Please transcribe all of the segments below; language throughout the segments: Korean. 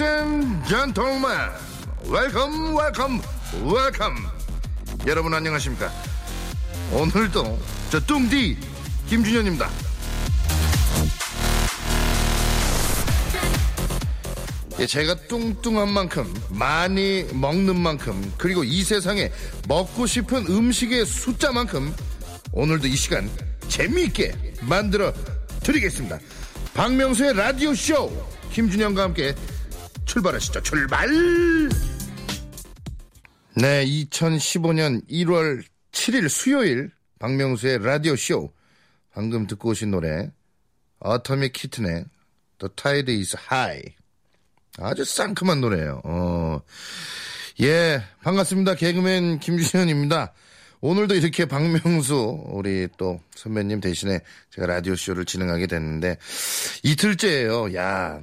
Ladies gentlemen. 여러분 안녕하십니까? 오늘도 저 뚱디 김준현입니다. 예, 제가 뚱뚱한 만큼 많이 먹는 만큼 그리고 이 세상에 먹고 싶은 음식의 숫자만큼 오늘도 이 시간 재미있게 만들어 드리겠습니다. 박명수의 라디오 쇼 김준현과 함께 출발하시죠. 출발! 네, 2015년 1월 7일 수요일 박명수의 라디오 쇼 방금 듣고 오신 노래 어터미 키튼의 The Tide is High 아주 상큼한 노래예요. 어. 예, 반갑습니다. 개그맨 김준현입니다. 오늘도 이렇게 박명수 우리 또 선배님 대신에 제가 라디오 쇼를 진행하게 됐는데 이틀째예요. 야,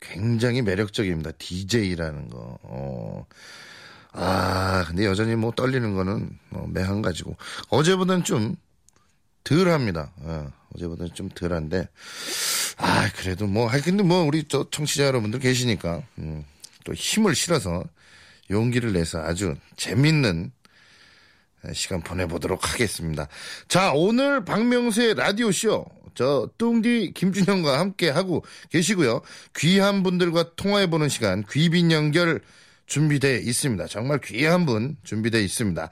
굉장히 매력적입니다. DJ라는 거. 어. 아, 근데 여전히 뭐 떨리는 거는 뭐 매한 가지고 어제보다는 좀 덜 합니다. 어, 어제보다는 좀 덜한데 아 그래도 뭐 하여튼 뭐 우리 저 청취자 여러분들 계시니까 음, 또 힘을 실어서 용기를 내서 아주 재밌는 시간 보내보도록 하겠습니다. 자 오늘 박명수의 라디오 쇼. 저 뚱디 김준현과 함께 하고 계시고요. 귀한 분들과 통화해보는 시간 귀빈 연결 준비되어 있습니다. 정말 귀한 분 준비되어 있습니다.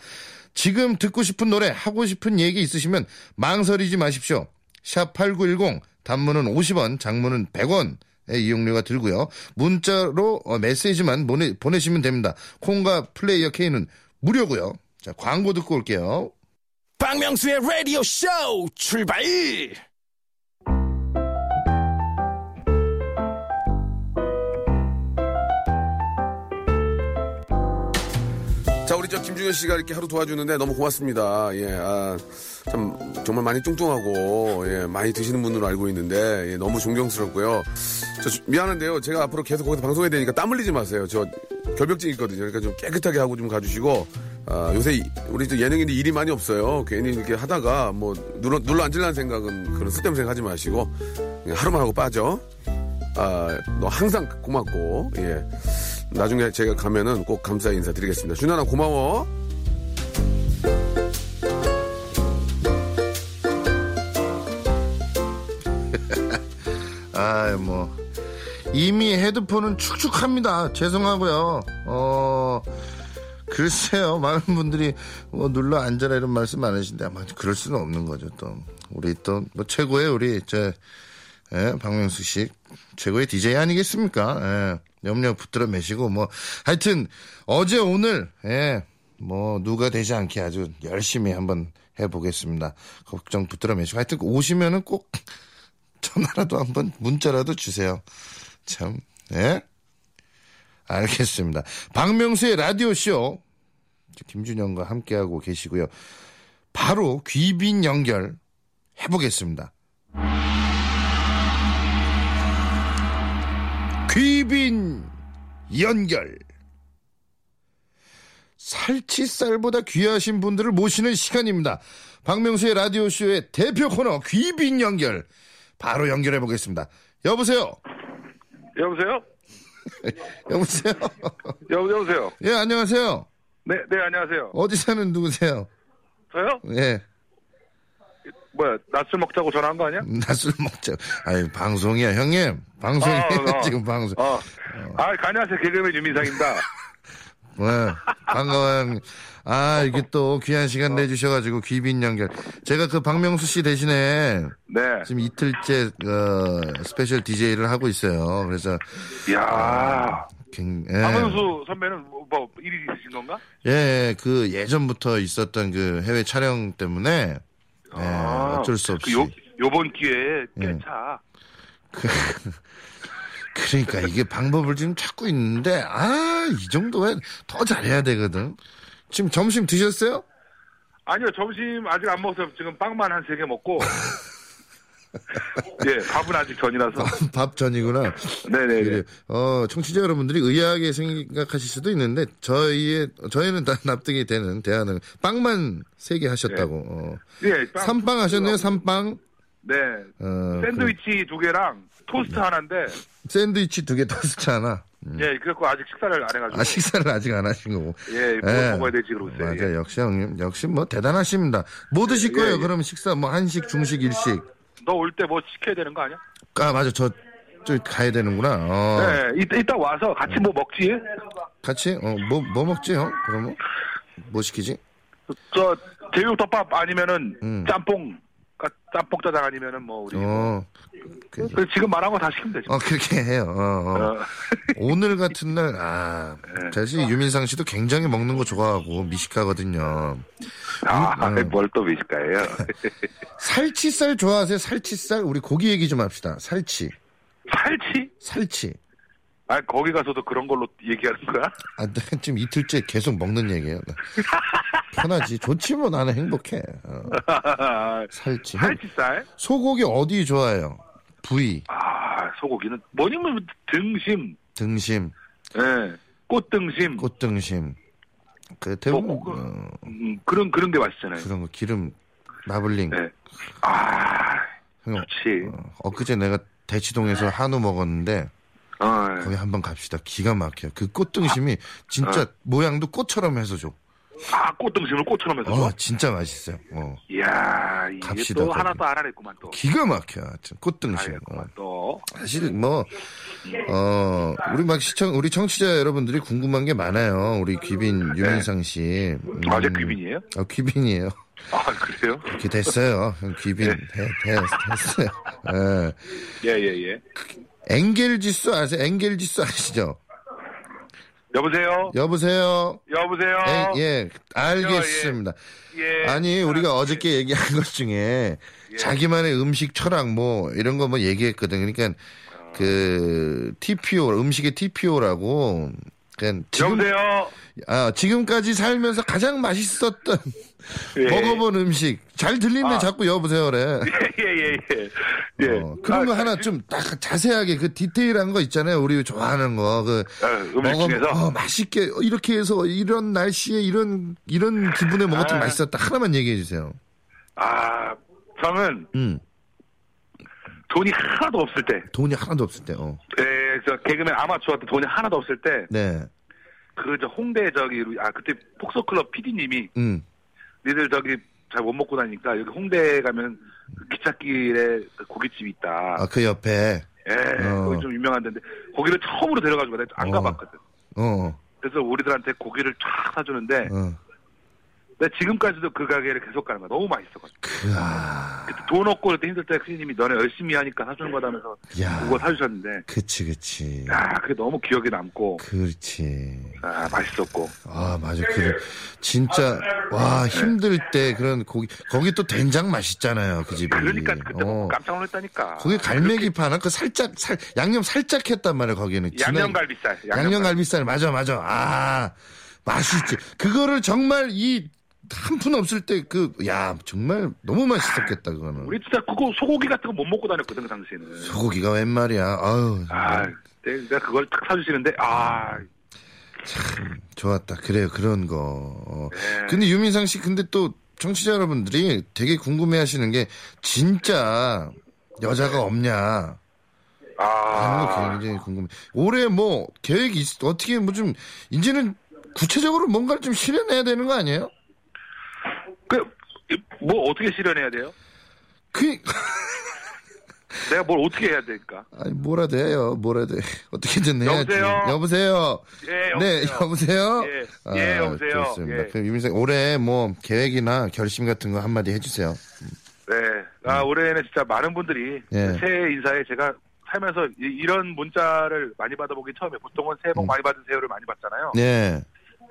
지금 듣고 싶은 노래, 하고 싶은 얘기 있으시면 망설이지 마십시오. 샵 8910, 단문은 50원, 장문은 100원. 의 이용료가 들고요. 문자로 어, 메시지만 보내, 보내시면 됩니다. 콩과 플레이어 K는 무료고요. 자, 광고 듣고 올게요. 박명수의 Radio Show 출발. 김준현 씨가 이렇게 하루 도와주는데 너무 고맙습니다. 예, 아, 참, 정말 많이 뚱뚱하고, 예, 많이 드시는 분으로 알고 있는데, 예, 너무 존경스럽고요. 저, 주- 미안한데요. 제가 앞으로 계속 거기서 방송해야 되니까 땀 흘리지 마세요. 저 결벽증 있거든요. 그러니까 좀 깨끗하게 하고 좀 가주시고, 아, 요새 이- 우리 저 예능인들 일이 많이 없어요. 괜히 이렇게 하다가 뭐, 눌러, 눌러 앉으려는 생각은 그런 쓸데없는 생각 하지 마시고, 그냥 하루만 하고 빠져. 아, 너 항상 고맙고, 예. 나중에 제가 가면은 꼭 감사 인사 드리겠습니다. 준하나 고마워. 아, 뭐 이미 헤드폰은 축축합니다. 죄송하고요. 어 글쎄요, 많은 분들이 뭐 눌러 앉아라 이런 말씀 많으신데 아마 그럴 수는 없는 거죠. 또 우리 또 뭐 최고의 우리 저 예, 박명수 씨 최고의 DJ 아니겠습니까? 예, 염려 붙들어 매시고 뭐 하여튼 어제 오늘 예, 뭐 누가 되지 않게 아주 열심히 한번 해보겠습니다. 걱정 붙들어 매시고 하여튼 오시면은 꼭 전화라도 한번 문자라도 주세요. 참, 예? 알겠습니다. 박명수의 라디오쇼, 김준영과 함께하고 계시고요. 바로 귀빈 연결 해보겠습니다. 귀빈 연결. 살치살보다 귀하신 분들을 모시는 시간입니다. 박명수의 라디오쇼의 대표 코너 귀빈 연결. 바로 연결해 보겠습니다. 여보세요? 여보세요? 여보세요? 여, 여보세요? 예, 안녕하세요. 네, 네, 안녕하세요. 어디 사는 누구세요? 저요? 예, 뭐야, 낮술 먹자고 전화한 거 아니야? 낮술 먹자. 아유, 방송이야, 형님. 방송이에요, 어, 어. 지금 방송. 어. 아, 안녕하세요. 개그맨 유민상입니다. 네, 반가워요. 아, 이게 또 귀한 시간 내주셔가지고 귀빈 연결. 제가 그 박명수 씨 대신에 네. 지금 이틀째, 어, special DJ를 하고 있어요. 그래서, 이야. 굉- 예. 박명수 선배는 뭐, 뭐 일이 있으신 건가? 예, 그 예전부터 있었던 그 해외 촬영 때문에 예, 아, 어쩔 수 없이 그 요, 요번 기회에 예. 깨차. 그러니까 이게 방법을 지금 찾고 있는데 아 이 정도면 더 잘해야 되거든. 지금 점심 드셨어요? 아니요, 점심 아직 안 먹어서 지금 빵만 한 세 개 먹고. 예, 밥은 아직 전이라서. 밥 전이구나. 네네네. 그래요. 어, 청취자 여러분들이 의아하게 생각하실 수도 있는데, 저희의, 저희는 다 납득이 되는 대안은 빵만 세 개 하셨다고. 어. 예, 빵. 삼빵 하셨네요, 삼빵. 네. 어, 샌드위치 두 개랑 토스트 하나인데, 샌드위치 두 개 토스트 하나. 예, 그래갖고 아직 식사를 안 해가지고. 아, 식사를 아직 안 하신 거고. 예, 뭐 예. 먹어야 되지, 그러고 있어요. 맞아, 예. 역시 형님. 역시 뭐 대단하십니다. 뭐 드실 예, 거예요? 예. 그러면 식사, 뭐 한식, 중식, 일식. 너 올 때 뭐 시켜야 되는 거 아니야? 아, 맞아. 저, 저 가야 되는구나. 어. 네, 이따, 이따 와서 같이 뭐 먹지? 같이? 어, 뭐, 뭐 먹지, 형? 그러면? 뭐 시키지? 저, 제육덮밥 아니면은 음. 짬뽕, 까- 짬뽕 짜장 아니면은 뭐, 우리. 어. 그, 그 지금 말한 거 다 시키면 되죠. 어, 그렇게 해요. 어, 어. 어. 오늘 같은 날, 아, 네. 사실 유민상 씨도 굉장히 먹는 거 좋아하고 미식가거든요. 아, 음. 뭘또 미실까요? 살치살 좋아하세요? 살치살? 우리 고기 얘기 좀 합시다. 살치. 살치? 살치. 아, 거기 가서도 그런 걸로 얘기하는 거야? 아, 나 지금 이틀째 계속 먹는 얘기예요. 나. 편하지. 좋지 뭐 나는 행복해. 어, 살치. 형, 살치살? 소고기 어디 좋아해요? 부위, 아, 소고기는 뭐냐면 등심, 등심, 예, 꽃등심, 꽃등심. 그 대부분 뭐, 그- 어, 음, 그런 그런 게 맛있잖아요. 그런 거 기름 마블링. 네. 아, 형, 좋지. 어, 엊그제 내가 대치동에서 한우 먹었는데 어, 거기 한번 갑시다. 기가 막혀. 그 꽃등심이 진짜 어. 모양도 꽃처럼 해서 줘. 아, 꽃등심을 꽃처럼 해서. 어, 진짜 맛있어요. 어, 이야, 이게 갑시다, 또. 하나 또 알아냈구만 또. 기가 막혀. 꽃등심. 어. 또. 사실 뭐, 어, 우리 막 시청, 우리 청취자 여러분들이 궁금한 게 많아요. 우리 귀빈 유민상 씨. 음, 아, 제 귀빈이에요? 어, 귀빈이에요. 아, 그래요? 이렇게 됐어요. 형 귀빈 돼, 돼, 됐어요. 예. 예, 예, 예. 엥겔 지수 아세요? 엥겔 지수 아시죠? 여보세요? 여보세요? 여보세요? 엥, 예, 알겠습니다. 예. 아니, 우리가 어저께 얘기한 것 중에 예. 자기만의 음식 철학 뭐 이런 거 뭐 얘기했거든. 그러니까 그 TPO, 음식의 TPO라고 그러니까 지금 여보세요? 아, 지금까지 살면서 가장 맛있었던 예. 먹어본 음식. 잘 들리네, 아. 자꾸 여보세요, 그래. 예, 예, 예. 예. 어, 그런 거 아, 하나 좀 딱 자세하게 그 디테일한 거 있잖아요. 우리 좋아하는 거. 그, 아, 음식 먹어, 중에서? 어, 맛있게, 이렇게 해서 이런 날씨에 이런, 이런 기분에 먹었더니 아. 맛있었다. 하나만 얘기해 주세요. 아, 저는 음, 돈이 하나도 없을 때, 돈이 하나도 없을 때, 어. 예, 저 개그맨 아마추어 때 돈이 하나도 없을 때, 네. 그 저 홍대 저기 아 그때 폭소클럽 PD님이 음, 니들 저기 잘 못 먹고 다니니까 여기 홍대 가면 그 기찻길에 그 고깃집이 있다. 아, 그 옆에, 예, 어. 거기 좀 유명한 데인데 거기를 처음으로 데려가지고 내가 안 어. 가봤거든. 어, 그래서 우리들한테 고기를 쫙 사주는데 어. 내가 지금까지도 그 가게를 계속 가는 거야. 너무 맛있어가지고. 그, 아, 그때 돈 없고 그때 힘들 때 PD님이 너네 열심히 하니까 사주는 거다면서 야. 그거 사주셨는데 그치, 그치. 야 그게 너무 기억에 남고 그렇지. 아 맛있었고 아, 맞아. 그, 진짜, 와, 힘들 때 그런 고기, 거기 또 된장 맛있잖아요, 그 집이. 그러니까 그때 어. 먹고 깜짝 놀랐다니까. 거기 갈매기 파나? 그 살짝, 살, 양념 살짝 했단 말이야, 거기는. 양념갈비살. 양념갈비살, 맞아, 맞아. 아, 맛있지. 그거를 정말 이, 한 푼 없을 때 그, 야, 정말 너무 맛있었겠다, 그거는. 우리 진짜 그거 소고기 같은 거 못 먹고 다녔거든 그 당시에는. 소고기가 웬 말이야. 아유, 아, 내- 내가 그걸 딱 사주시는데 아, 좋았다. 그래요, 그런 거. 어. 네. 근데 유민상 씨, 근데 또 청취자 여러분들이 되게 궁금해 하시는 게, 진짜 여자가 없냐. 하는 거 아, 굉장히 궁금해. 올해 뭐, 계획이 있, 어떻게 뭐 좀, 이제는 구체적으로 뭔가를 좀 실현해야 되는 거 아니에요? 그 뭐 어떻게 실현해야 돼요? 그, 내가 뭘 어떻게 해야 될까? 아니, 뭐라도 해요. 뭐라도 해. 어떻게든 해야지. 여보세요? 여보세요? 예, 여보세요. 네, 여보세요? 예, 예, 여보세요? 좋습니다. 예. 그럼 유민상, 올해 뭐, 계획이나 결심 같은 거 한마디 해주세요. 네, 아 올해는 진짜 많은 분들이 예. 새해 인사에 제가 살면서 이, 런 문자를 많이 받아보기 처음에 보통은 새해 복 많이 받으세요를 많이 받잖아요. 네. 네,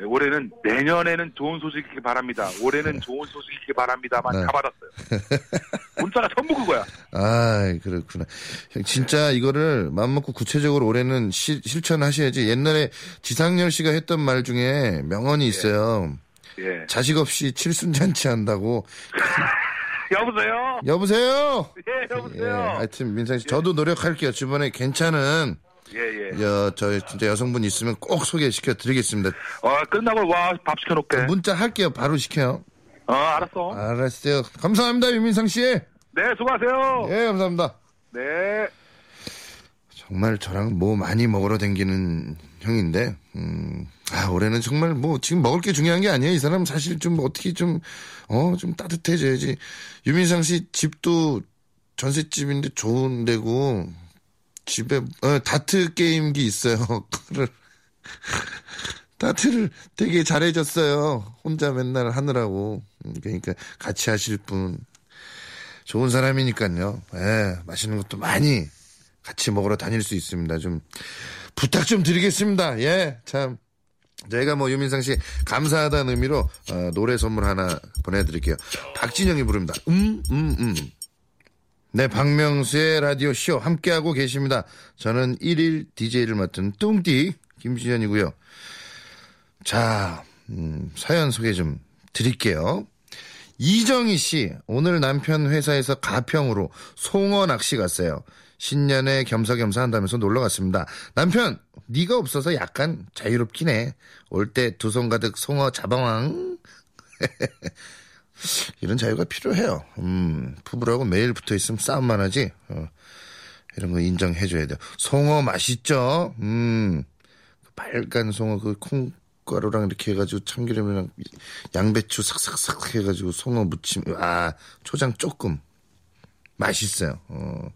올해는 내년에는 좋은 소식 있길 바랍니다. 올해는 좋은 소식 있길 바랍니다만 네. 다 받았어요. 문자가 전부 그거야. 아, 그렇구나. 형, 진짜 이거를 마음 먹고 구체적으로 올해는 시- 실천하셔야지. 옛날에 지상렬 씨가 했던 말 중에 명언이 있어요. 예. 자식 없이 칠순잔치 한다고. 여보세요? 여보세요? 예, 예, 여보세요? 하여튼 민상 씨, 저도 노력할게요. 주변에 괜찮은, 예, 예. 여, 저, 진짜 여성분 있으면 꼭 소개시켜 드리겠습니다. 어, 끝나고 와, 밥 시켜놓게. 문자 할게요. 바로 시켜요. 어, 알았어. 알았어요. 감사합니다, 유민상 씨. 예, 네, 수고하세요. 감사합니다. 네. 정말 저랑 뭐 많이 먹으러 댕기는 형인데, 음, 아, 올해는 정말 뭐 지금 먹을 게 중요한 게 아니에요. 이 사람 사실 좀 어떻게 좀, 어, 좀 따뜻해져야지. 유민상 씨 집도 전셋집인데 좋은 데고, 집에, 어, 다트 게임기 있어요. 그거를, 다트를 되게 잘해줬어요. 혼자 맨날 하느라고. 음, 그러니까 같이 하실 분. 좋은 사람이니까요. 예, 맛있는 것도 많이 같이 먹으러 다닐 수 있습니다. 좀 부탁 좀 드리겠습니다. 예, 참. 저희가 뭐 유민상 씨 감사하다는 의미로 어, 노래 선물 하나 보내드릴게요. 박진영이 부릅니다. 음, 음, 음. 네, 박명수의 라디오 쇼 함께하고 계십니다. 저는 1일 DJ를 맡은 뚱띠 김준현이고요. 자, 음, 사연 소개 좀 드릴게요. 이정희 씨, 오늘 남편 회사에서 가평으로 송어 낚시 갔어요. 신년에 겸사겸사 한다면서 놀러 갔습니다. 남편, 네가 없어서 약간 자유롭긴 해. 올 때 두 손 가득 송어 자방왕. 이런 자유가 필요해요. 음, 부부라고 매일 붙어 있으면 싸움만 하지. 어, 이런 거 인정해줘야 돼요. 송어 맛있죠? 음, 그 빨간 송어 그 콩가루랑 이렇게 해가지고 참기름이랑 양배추 삭삭삭 해가지고 송어 무침, 아, 초장 조금. 맛있어요. 어.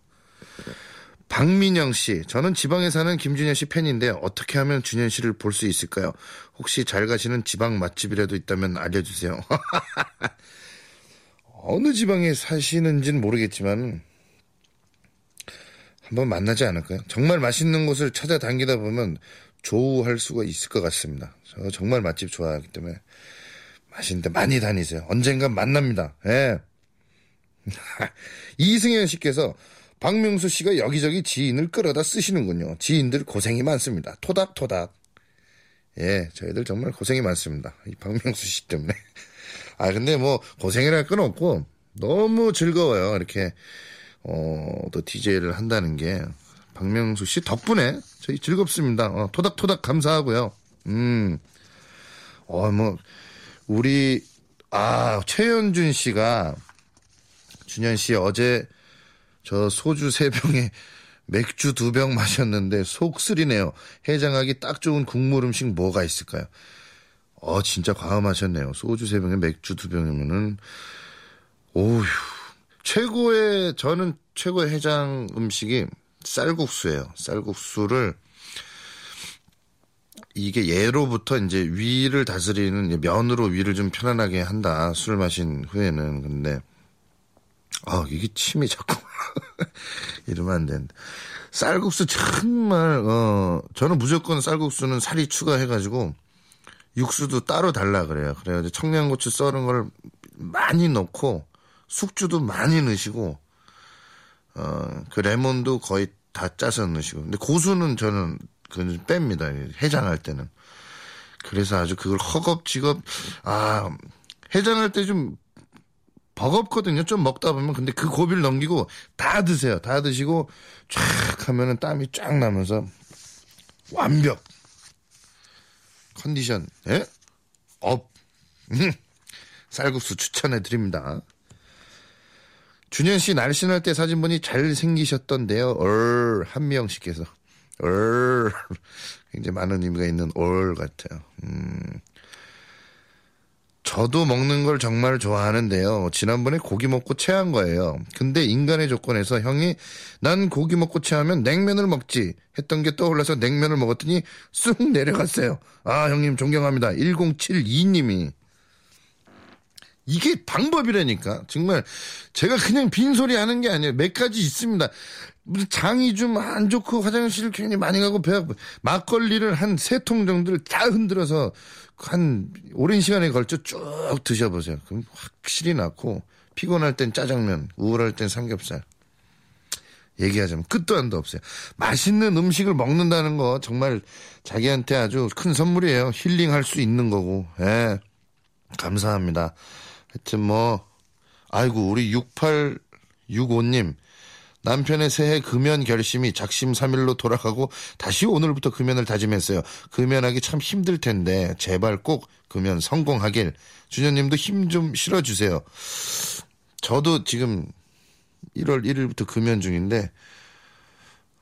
박민영 씨, 저는 지방에 사는 김준현 씨 팬인데 어떻게 하면 준현 씨를 볼 수 있을까요? 혹시 잘 가시는 지방 맛집이라도 있다면 알려주세요. 어느 지방에 사시는지는 모르겠지만 한번 만나지 않을까요? 정말 맛있는 곳을 찾아다니다 보면 조우할 수가 있을 것 같습니다. 저 정말 맛집 좋아하기 때문에 맛있는데 많이 다니세요. 언젠간 만납니다. 예. 이승현 씨께서 박명수 씨가 여기저기 지인을 끌어다 쓰시는군요. 지인들 고생이 많습니다. 토닥토닥. 예, 저희들 정말 고생이 많습니다. 이 박명수 씨 때문에. 아, 근데 뭐, 고생이랄 건 없고, 너무 즐거워요. 이렇게, 어, 또 DJ를 한다는 게. 박명수 씨 덕분에 저희 즐겁습니다. 어, 토닥토닥 감사하고요. 음, 어, 뭐, 우리, 아, 최현준 씨가, 준현 씨 어제 저 소주 세 병에 맥주 두병 마셨는데 속 쓰리네요. 해장하기 딱 좋은 국물 음식 뭐가 있을까요? 어, 진짜 과음하셨네요. 소주 세 병에 맥주 두 병이면은, 오휴. 최고의, 저는 최고의 해장 음식이 쌀국수예요. 쌀국수를, 이게 예로부터 이제 위를 다스리는 면으로 위를 좀 편안하게 한다. 술 마신 후에는. 근데, 아, 이게 침이 자꾸. 이러면 안 되는데. 쌀국수 정말, 어, 저는 무조건 쌀국수는 살이 추가해가지고, 육수도 따로 달라 그래요. 그래가지고 청양고추 썰은 걸 많이 넣고, 숙주도 많이 넣으시고, 어, 그 레몬도 거의 다 짜서 넣으시고. 근데 고수는 저는 그건 뺍니다. 해장할 때는. 그래서 아주 그걸 허겁지겁, 아, 해장할 때 좀 버겁거든요. 좀 먹다 보면. 근데 그 고비를 넘기고 다 드세요. 다 드시고 쫙 하면은 땀이 쫙 나면서 완벽. 컨디션, 예? up. 음. 쌀국수 추천해 드립니다. 준현 씨 날씬할 때 사진 보니 잘 생기셨던데요. 얼, 한미영 씨께서. 얼. 굉장히 많은 의미가 있는 얼 같아요. 음. 저도 먹는 걸 정말 좋아하는데요. 지난번에 고기 먹고 체한 거예요. 근데 인간의 조건에서 형이 난 고기 먹고 체하면 냉면을 먹지 했던 게 떠올라서 냉면을 먹었더니 쑥 내려갔어요. 아, 형님 존경합니다. 1072님이. 이게 방법이라니까. 정말 제가 그냥 빈소리 하는 게 아니에요. 몇 가지 있습니다. 장이 좀 안 좋고 화장실 괜히 많이 가고 배 아프. 막걸리를 한 세 통 정도를 다 흔들어서 한 오랜 시간에 걸쳐 쭉 드셔보세요. 그럼 확실히 낫고 피곤할 땐 짜장면, 우울할 땐 삼겹살. 얘기하자면 끝도 한도 없어요. 맛있는 음식을 먹는다는 거 정말 자기한테 아주 큰 선물이에요. 힐링할 수 있는 거고. 예. 감사합니다. 하여튼 뭐 아이고, 우리 6865님. 남편의 새해 금연 결심이 작심 삼일로 돌아가고 다시 오늘부터 금연을 다짐했어요. 금연하기 참 힘들 텐데 제발 꼭 금연 성공하길. 주녀님도 힘 좀 실어주세요. 저도 지금 1월 1일부터 금연 중인데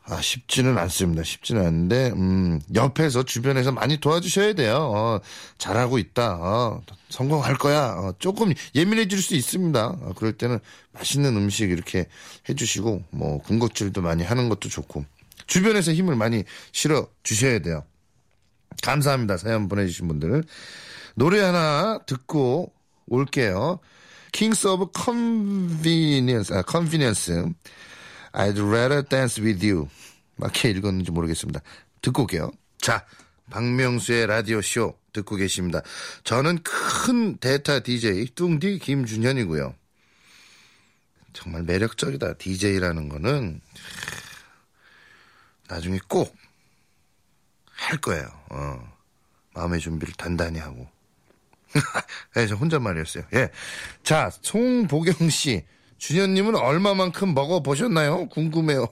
아, 쉽지는 않습니다. 쉽지는 않은데, 음, 옆에서, 주변에서 많이 도와주셔야 돼요. 어, 잘하고 있다. 어, 성공할 거야. 어, 조금 예민해질 수 있습니다. 어, 그럴 때는 맛있는 음식 이렇게 해주시고, 뭐, 군것질도 많이 하는 것도 좋고, 주변에서 힘을 많이 실어 주셔야 돼요. 감사합니다. 사연 보내주신 분들. 노래 하나 듣고 올게요. Kings of Convenience, 아, Convenience. I'd rather dance with you. 맞게 읽었는지 모르겠습니다. 듣고 올게요. 자, 박명수의 라디오쇼 듣고 계십니다. 저는 큰 데이터 DJ 뚱디 김준현이고요. 정말 매력적이다. DJ라는 거는 나중에 꼭 할 거예요. 어. 마음의 준비를 단단히 하고. 네, 저 혼잣말이었어요. 예. 자, 송보경 씨. 준현님은 얼마만큼 먹어보셨나요? 궁금해요.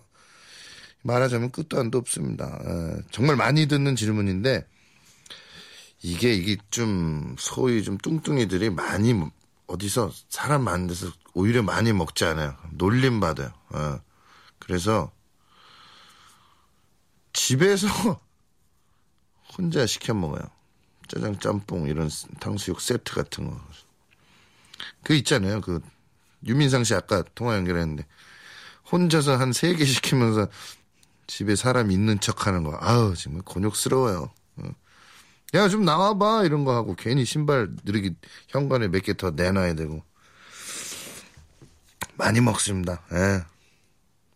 말하자면 끝도 안도 없습니다. 에, 정말 많이 듣는 질문인데, 이게, 이게 좀, 소위 좀 뚱뚱이들이 많이, 어디서 사람 많은 데서 오히려 많이 먹지 않아요. 놀림 받아요. 어. 그래서, 집에서 혼자 시켜 먹어요. 짜장 짬뽕 이런 탕수육 세트 같은 거. 그 있잖아요. 그 유민상 씨 아까 통화 연결했는데 혼자서 한 세 개 시키면서 집에 사람 있는 척 하는 거. 아우, 정말 곤욕스러워요. 어. 야, 좀 나와봐. 이런 거 하고 괜히 신발 느리기 현관에 몇 개 더 내놔야 되고. 많이 먹습니다. 예.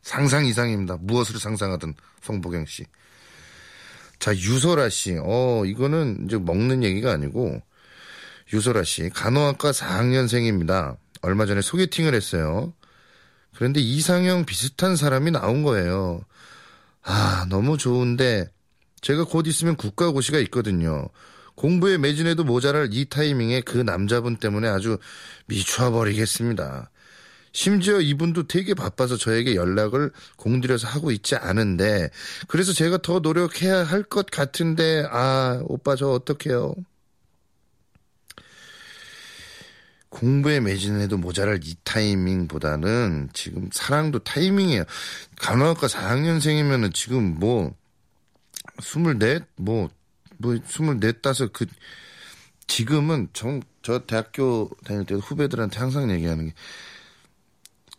상상 이상입니다. 무엇을 상상하든 송보경 씨. 자, 유소라 씨. 어, 이거는 이제 먹는 얘기가 아니고 유소라 씨. 간호학과 4학년생입니다. 얼마 전에 소개팅을 했어요. 그런데 이상형 비슷한 사람이 나온 거예요. 아, 너무 좋은데 제가 곧 있으면 국가고시가 있거든요. 공부에 매진해도 모자랄 이 타이밍에 그 남자분 때문에 아주 미쳐버리겠습니다. 심지어 이분도 되게 바빠서 저에게 연락을 공들여서 하고 있지 않은데 그래서 제가 더 노력해야 할 것 같은데 아 오빠 저 어떡해요 공부에 매진해도 모자랄 이 타이밍보다는 지금 사랑도 타이밍이에요. 간호학과 4학년생이면은 지금 뭐, 24, 뭐, 뭐, 24, 따서 그, 지금은 정, 저 대학교 다닐 때 후배들한테 항상 얘기하는 게,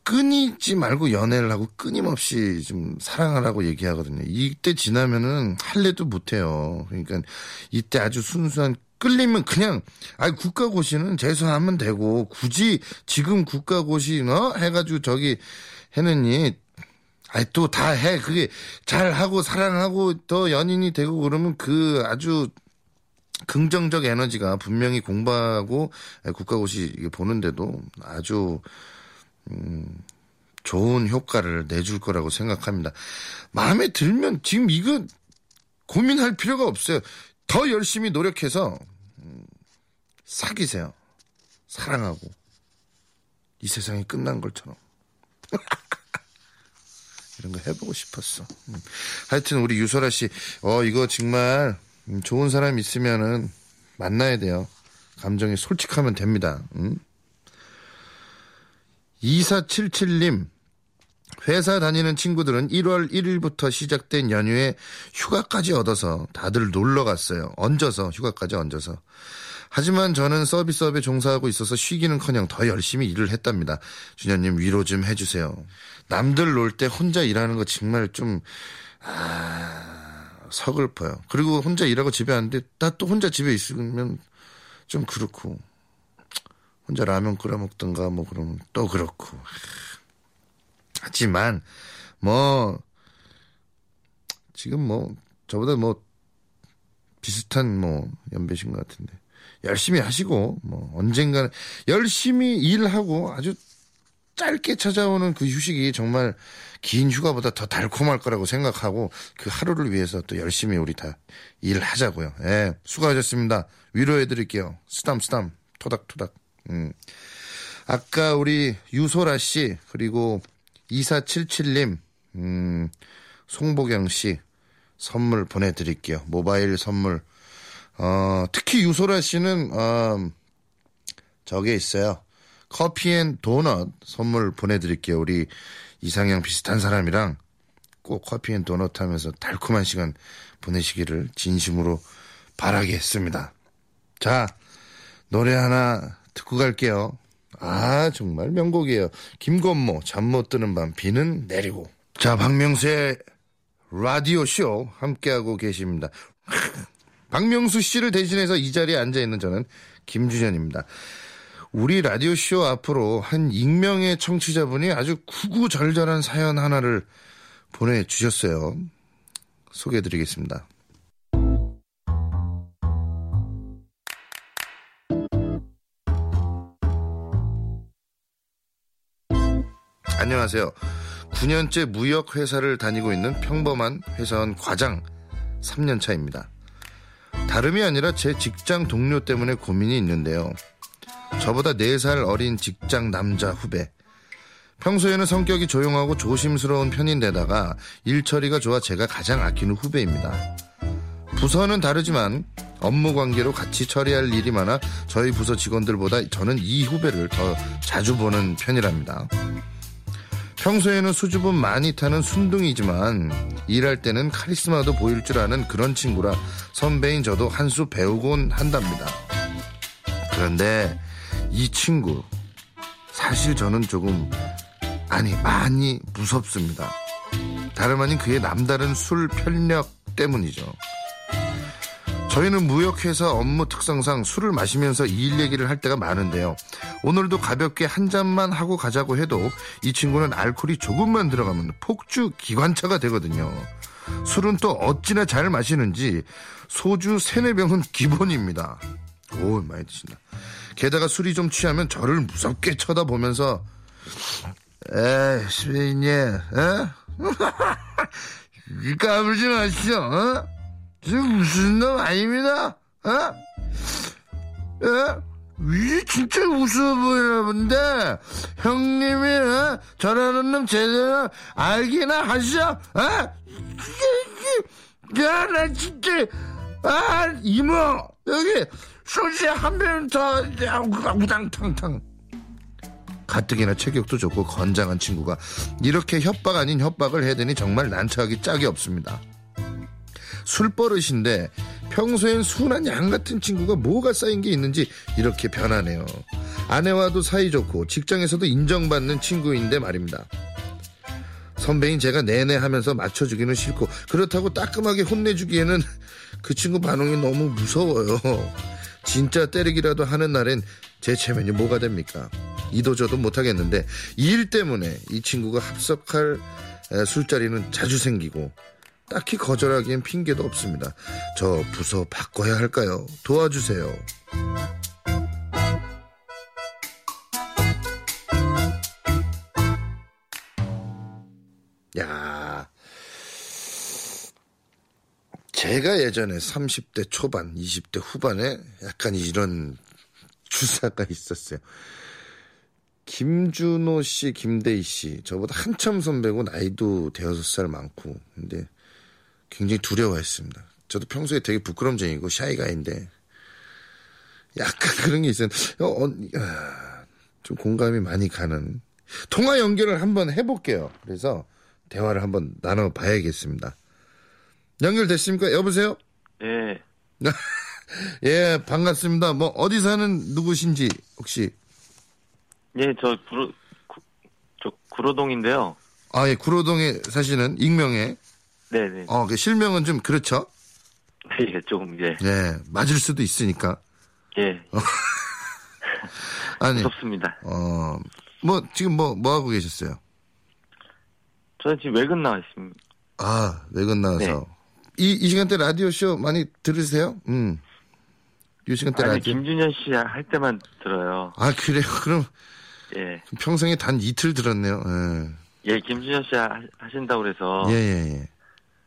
끊이지 말고 연애를 하고 끊임없이 좀 사랑하라고 얘기하거든요. 이때 지나면은 할래도 못해요. 그러니까 이때 아주 순수한 끌리면 그냥 아 국가고시는 재수하면 되고 굳이 지금 국가고시 너 해가지고 저기 해느니 아이 또 다 해 그게 잘 하고 사랑하고 더 연인이 되고 그러면 그 아주 긍정적 에너지가 분명히 공부하고 국가고시 보는데도 아주 음 좋은 효과를 내줄 거라고 생각합니다. 마음에 들면 지금 이거 고민할 필요가 없어요. 더 열심히 노력해서 음, 사귀세요. 사랑하고 이 세상이 끝난 것처럼 이런 거 해보고 싶었어. 음. 하여튼 우리 유소라 씨, 어 이거 정말 음, 좋은 사람 있으면은 만나야 돼요. 감정이 솔직하면 됩니다. 음? 2477님, 회사 다니는 친구들은 1월 1일부터 시작된 연휴에 휴가까지 얻어서 다들 놀러 갔어요. 얹어서, 휴가까지 얹어서. 하지만 저는 서비스업에 종사하고 있어서 쉬기는커녕 더 열심히 일을 했답니다. 준현님 위로 좀 해주세요. 남들 놀 때 혼자 일하는 거 정말 좀, 아, 서글퍼요. 그리고 혼자 일하고 집에 왔는데, 나 또 혼자 집에 있으면 좀 그렇고. 혼자 라면 끓여 먹던가 뭐 그러면 또 그렇고. 하지만 뭐 지금 뭐 저보다 뭐 비슷한 뭐 연배신 것 같은데 열심히 하시고 뭐 언젠가는 열심히 일하고 아주 짧게 찾아오는 그 휴식이 정말 긴 휴가보다 더 달콤할 거라고 생각하고 그 하루를 위해서 또 열심히 우리 다 일하자고요. 예, 수고하셨습니다. 위로해 드릴게요. 쓰담쓰담 토닥토닥. 음. 아까 우리 유소라 씨 그리고 2477님 음, 송보경 씨 선물 보내드릴게요. 모바일 선물. 어, 특히 유소라 씨는 어, 저게 있어요. 커피 and 도넛 선물 보내드릴게요. 우리 이상형 비슷한 사람이랑 꼭 커피 and 도넛 하면서 달콤한 시간 보내시기를 진심으로 바라겠습니다. 자, 노래 하나 듣고 갈게요. 아, 정말 명곡이에요. 김건모, 잠 못 드는 밤, 비는 내리고. 자, 박명수의 라디오 쇼 함께하고 계십니다. 박명수 씨를 대신해서 이 자리에 앉아 있는 저는 김준현입니다. 우리 라디오쇼 앞으로 한 익명의 청취자분이 아주 구구절절한 사연 하나를 보내주셨어요. 소개해드리겠습니다. 안녕하세요. 9년째 무역회사를 다니고 있는 평범한 회사원 과장 3년차입니다. 다름이 아니라 제 직장 동료 때문에 고민이 있는데요. 저보다 4살 어린 직장 남자 후배. 평소에는 성격이 조용하고 조심스러운 편인데다가 일 처리가 좋아 제가 가장 아끼는 후배입니다. 부서는 다르지만 업무 관계로 같이 처리할 일이 많아 저희 부서 직원들보다 저는 이 후배를 더 자주 보는 편이랍니다. 평소에는 수줍음 많이 타는 순둥이지만 일할 때는 카리스마도 보일 줄 아는 그런 친구라 선배인 저도 한 수 배우곤 한답니다. 그런데 이 친구 사실 저는 조금 아니 많이 무섭습니다. 다름 아닌 그의 남다른 술 편력 때문이죠. 저희는 무역회사 업무 특성상 술을 마시면서 일 얘기를 할 때가 많은데요. 오늘도 가볍게 한 잔만 하고 가자고 해도 이 친구는 알코올이 조금만 들어가면 폭주 기관차가 되거든요. 술은 또 어찌나 잘 마시는지 소주 세네 병은 기본입니다. 오, 많이 드신다. 게다가 술이 좀 취하면 저를 무섭게 쳐다보면서 에이, 스웨인이, 에? 까불지 마시오, 어? 저 무슨 놈 아닙니다, 어? 에? 이 진짜 웃어 보이나 본데, 형님이, 어? 저라는 놈 제대로 알기나 하시오, 어? 야, 나 진짜, 아, 이모, 여기, 소주 한병더 우당탕탕. 가뜩이나 체격도 좋고 건장한 친구가 이렇게 협박 아닌 협박을 해대니 정말 난처하기 짝이 없습니다. 술버릇인데 평소엔 순한 양 같은 친구가 뭐가 쌓인 게 있는지 이렇게 변하네요. 아내와도 사이좋고 직장에서도 인정받는 친구인데 말입니다. 선배인 제가 내내 하면서 맞춰주기는 싫고 그렇다고 따끔하게 혼내주기에는 그 친구 반응이 너무 무서워요. 진짜 때리기라도 하는 날엔 제 체면이 뭐가 됩니까? 이도저도 못하겠는데 일 때문에 이 친구가 합석할 술자리는 자주 생기고 딱히 거절하기엔 핑계도 없습니다. 저 부서 바꿔야 할까요? 도와주세요. 야, 제가 예전에 30대 초반, 20대 후반에 약간 이런 주사가 있었어요. 김준호 씨, 김대희 씨, 저보다 한참 선배고 나이도 대여섯 살 많고, 근데 굉장히 두려워했습니다. 저도 평소에 되게 부끄럼쟁이고 샤이가인데 약간 그런 게 있어요. 어, 어, 좀 공감이 많이 가는 통화 연결을 한번 해볼게요. 그래서 대화를 한번 나눠봐야겠습니다. 연결됐습니까? 여보세요? 예. 예, 반갑습니다. 뭐 어디 사는 누구신지 혹시? 예, 저 구로 구, 저 구로동인데요. 아, 예, 구로동에 사시는 익명의 네, 네. 어, 그 실명은 좀 그렇죠? 예, 조금 예. 예, 맞을 수도 있으니까. 예. 아니, 무섭습니다. 어, 뭐 지금 뭐 뭐 하고 계셨어요? 저는 지금 외근 나와 있습니다. 아, 외근 나와서. 네. 이, 이 시간대 라디오쇼 많이 들으세요? 음. 이 시간대 아니 라디오. 김준현 씨 할 때만 들어요. 아, 그래요? 그럼 예. 평생에 단 이틀 들었네요. 예, 김준현 씨 하, 하신다고 그래서 예, 예, 예.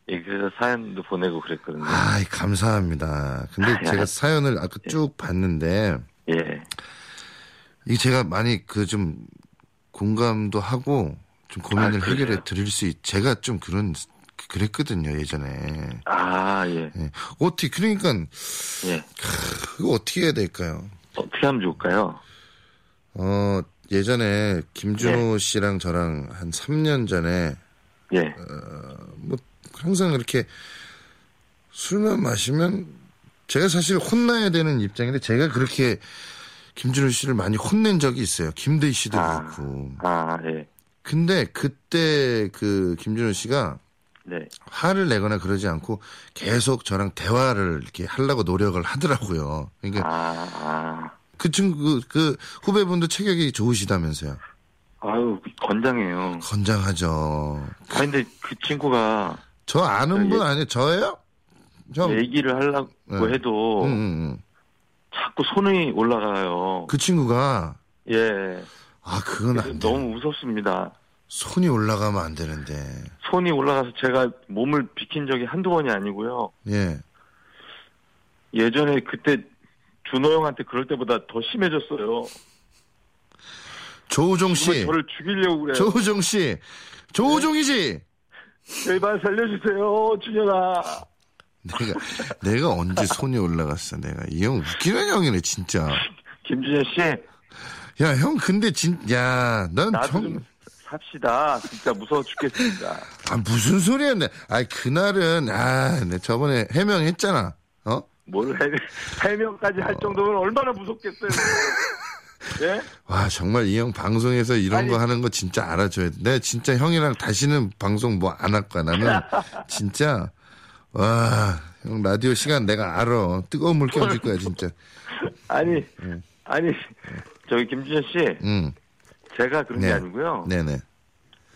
예, 그래서 사연도 보내고 그랬거든요. 아, 감사합니다. 근데 아, 제가 야. 사연을 아까 쭉 봤는데, 예. 이게 제가 많이 그 좀 공감도 하고 좀 고민을 아? 해결해 드릴 수 있, 제가 좀 그런, 그랬거든요, 예전에. 아, 예. 예. 어떻게, 그러니까, 예. 그거 어떻게 해야 될까요? 어떻게 하면 좋을까요? 어, 예전에 네. 김준호 씨랑 저랑 한 3년 전에 예. 뭐 항상 그렇게 술만 마시면 제가 사실 혼나야 되는 입장인데 제가 그렇게 김준호 씨를 많이 혼낸 적이 있어요. 김대희 씨도 아. 그렇고. 아, 예. 근데 그때 그 김준호 씨가 네. 화를 내거나 그러지 않고 계속 저랑 대화를 이렇게 하려고 노력을 하더라고요. 그러니까 아, 아. 그 친구 그 후배분도 체격이 좋으시다면서요. 아유, 건장해요. 건장하죠. 아, 근데 그 친구가 저 아는 분 아니에요? 저예요? 형. 얘기를 하려고 네. 해도 응, 응, 응. 자꾸 손이 올라가요. 그 친구가 예. 아 그건 안 돼. 너무 무섭습니다. 손이 올라가면 안 되는데. 손이 올라가서 제가 몸을 비킨 적이 한두 번이 아니고요. 예. 예전에 그때 준호 형한테 그럴 때보다 더 심해졌어요. 조우종 씨. 저를 죽이려고 그래요. 조우종 씨. 조우종이지. 제발 살려주세요, 준현아. 내가 내가 언제 손이 올라갔어? 내가 이 형 웃기는 형이네 진짜. 김준현 씨, 야 형 근데 진야넌 나도 정. 좀 삽시다. 진짜 무서워 죽겠습니다. 아 무슨 소리야? 내. 아 그날은 아 내 저번에 해명했잖아. 어? 뭘 해, 해명까지 할 정도면 얼마나 무섭겠어요. 예? 와 정말 이 형 방송에서 이런 아니. 거 하는 거 진짜 알아줘야 돼. 내가 진짜 형이랑 다시는 방송 뭐 안 할 거야. 나는 진짜 와 형 라디오 시간 내가 알아. 뜨거운 물 껴줄 거야 진짜. 아니, 아니, 저기 김준현 씨, 응. 제가 그런 네. 게 아니고요. 네네.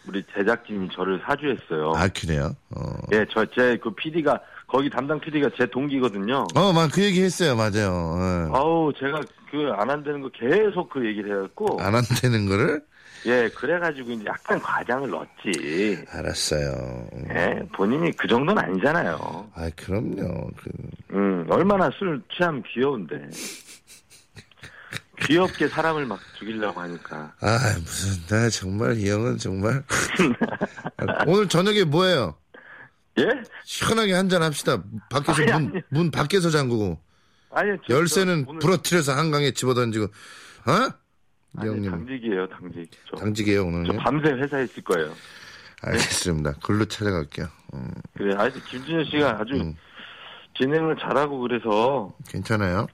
우리 제작진이 저를 사주했어요. 아 그래요? 어. 예, 저, 제 그 PD가, 거기 담당 PD가 제 동기거든요. 어, 막 그 얘기 했어요. 맞아요. 어. 아우, 제가 그 안 한다는 거 계속 그 얘기를 해갖고, 안 한다는 거를 예, 그래가지고 이제 약간 과장을 넣었지. 알았어요. 예, 본인이 그 정도는 아니잖아요. 아 그럼요. 그, 음, 얼마나 술 취하면 귀여운데. 귀엽게 사람을 막 죽이려고 하니까. 아 무슨 나 정말 이 형은 정말 아, 오늘 저녁에 뭐예요? 예? 시원하게 한잔 합시다. 밖에서 아니, 문, 아니. 문 밖에서 잠그고 아니, 저- 열쇠는 저 오늘- 부러뜨려서 한강에 집어던지고 어? 이 아니, 형님 당직이에요, 당직. 저, 당직이에요 저 오늘은. 밤새 회사에 있을 거예요. 알겠습니다. 글로 찾아갈게요. 음, 그래, 아니, 김준현 씨가 아주 음. 진행을 잘하고 그래서 괜찮아요?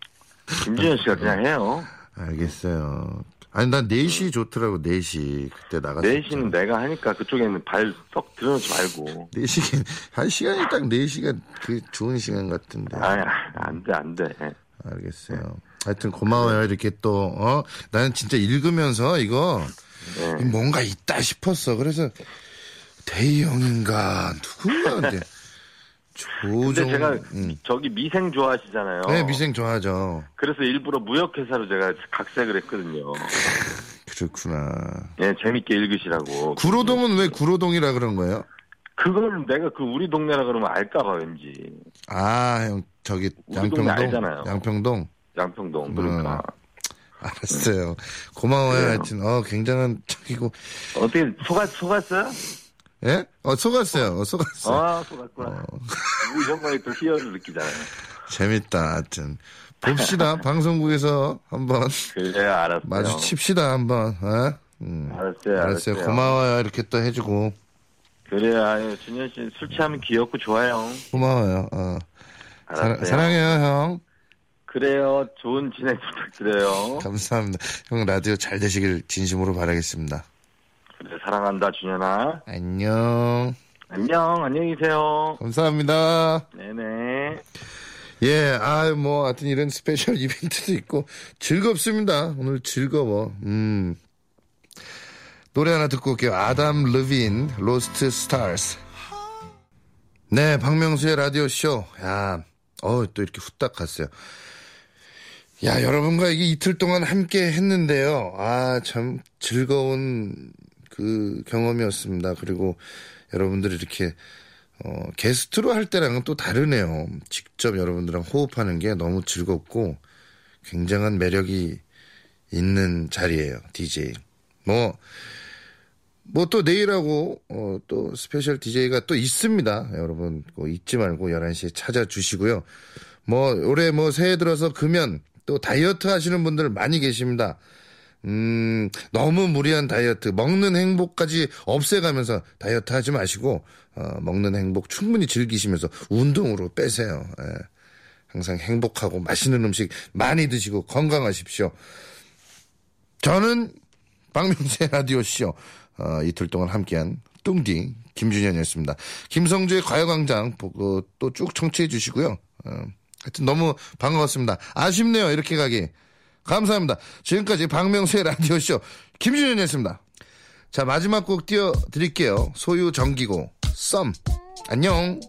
김준현 씨가 그냥 해요. 알겠어요. 아니 난 4시 좋더라고 4시 그때 나갔어. 4시는 내가 하니까 그쪽에는 발 썩 들여놓지 말고. 4시간 한 시간이 딱 4시간 그 좋은 시간 같은데. 아니, 안 돼, 안 돼. 알겠어요. 하여튼 고마워요. 이렇게 또, 어? 나는 진짜 읽으면서 이거 네. 뭔가 있다 싶었어. 그래서 대희 형인가 누군가 근데 조종. 근데 제가 음. 저기 미생 좋아하시잖아요. 네, 미생 좋아하죠. 그래서 일부러 무역회사로 제가 각색을 했거든요. 그렇구나. 예, 재밌게 읽으시라고. 구로동은 왜 구로동이라 그런 거예요? 그걸 내가 그 우리 동네라 그러면 알까봐 왠지. 아, 형 저기 양평동. 알잖아요. 양평동. 양평동. 그러니까. 알았어요. 고마워요. 그래요. 하여튼 어 굉장한 척이고. 어떻게, 속았, 속았어요? 예? 어 속았어요. 어, 속았어. 요 아, 속았구나. 어. 뭐 이런 거에 또 희열을 느끼잖아요. 재밌다. 하여튼 봅시다. 방송국에서 한번 그래, 알았어요. 마주칩시다. 한번. 어? 음. 알았어요, 알았어요. 알았어요. 고마워요. 이렇게 또 해주고 그래, 아유, 준현 씨 술 취하면 귀엽고 좋아요. 고마워요. 어. 알았어요. 사, 랑해요 형. 그래요. 좋은 진행 부탁드려요. 감사합니다. 형 라디오 잘 되시길 진심으로 바라겠습니다. 그래, 사랑한다, 준현아. 안녕. 안녕, 안녕히 계세요. 감사합니다. 네네. 예, 아, 뭐, 하여튼 이런 special 이벤트도 있고, 즐겁습니다. 오늘 즐거워. 음. 노래 하나 듣고 올게요. Adam Levine, Lost Stars. 네, 박명수의 라디오쇼. 야, 어, 또 이렇게 후딱 갔어요. 야, 여러분과 이게 이틀 동안 함께 했는데요. 아, 참 즐거운 그 경험이었습니다. 그리고 여러분들이 이렇게 어, 게스트로 할 때랑은 또 다르네요. 직접 여러분들랑 호흡하는 게 너무 즐겁고 굉장한 매력이 있는 자리예요. DJ. 뭐, 뭐 또 내일하고 어, 또 special DJ가 또 있습니다. 여러분 뭐 잊지 말고 11시에 찾아주시고요. 뭐 올해 뭐 새해 들어서 금연 또 다이어트 하시는 분들 많이 계십니다. 음, 너무 무리한 다이어트, 먹는 행복까지 없애가면서 다이어트 하지 마시고, 어, 먹는 행복 충분히 즐기시면서 운동으로 빼세요. 예. 항상 행복하고 맛있는 음식 많이 드시고 건강하십시오. 저는 박명수의 라디오쇼, 어, 이틀 동안 함께한 뚱디 김준현이었습니다. 김성주의 과요광장 보고 또쭉 청취해 주시고요. 어, 하여튼 너무 반가웠습니다. 아쉽네요. 이렇게 가기. 감사합니다. 지금까지 박명수의 라디오쇼 김준현이었습니다. 자, 마지막 곡 띄워드릴게요. 소유 정기고, 썸. 안녕.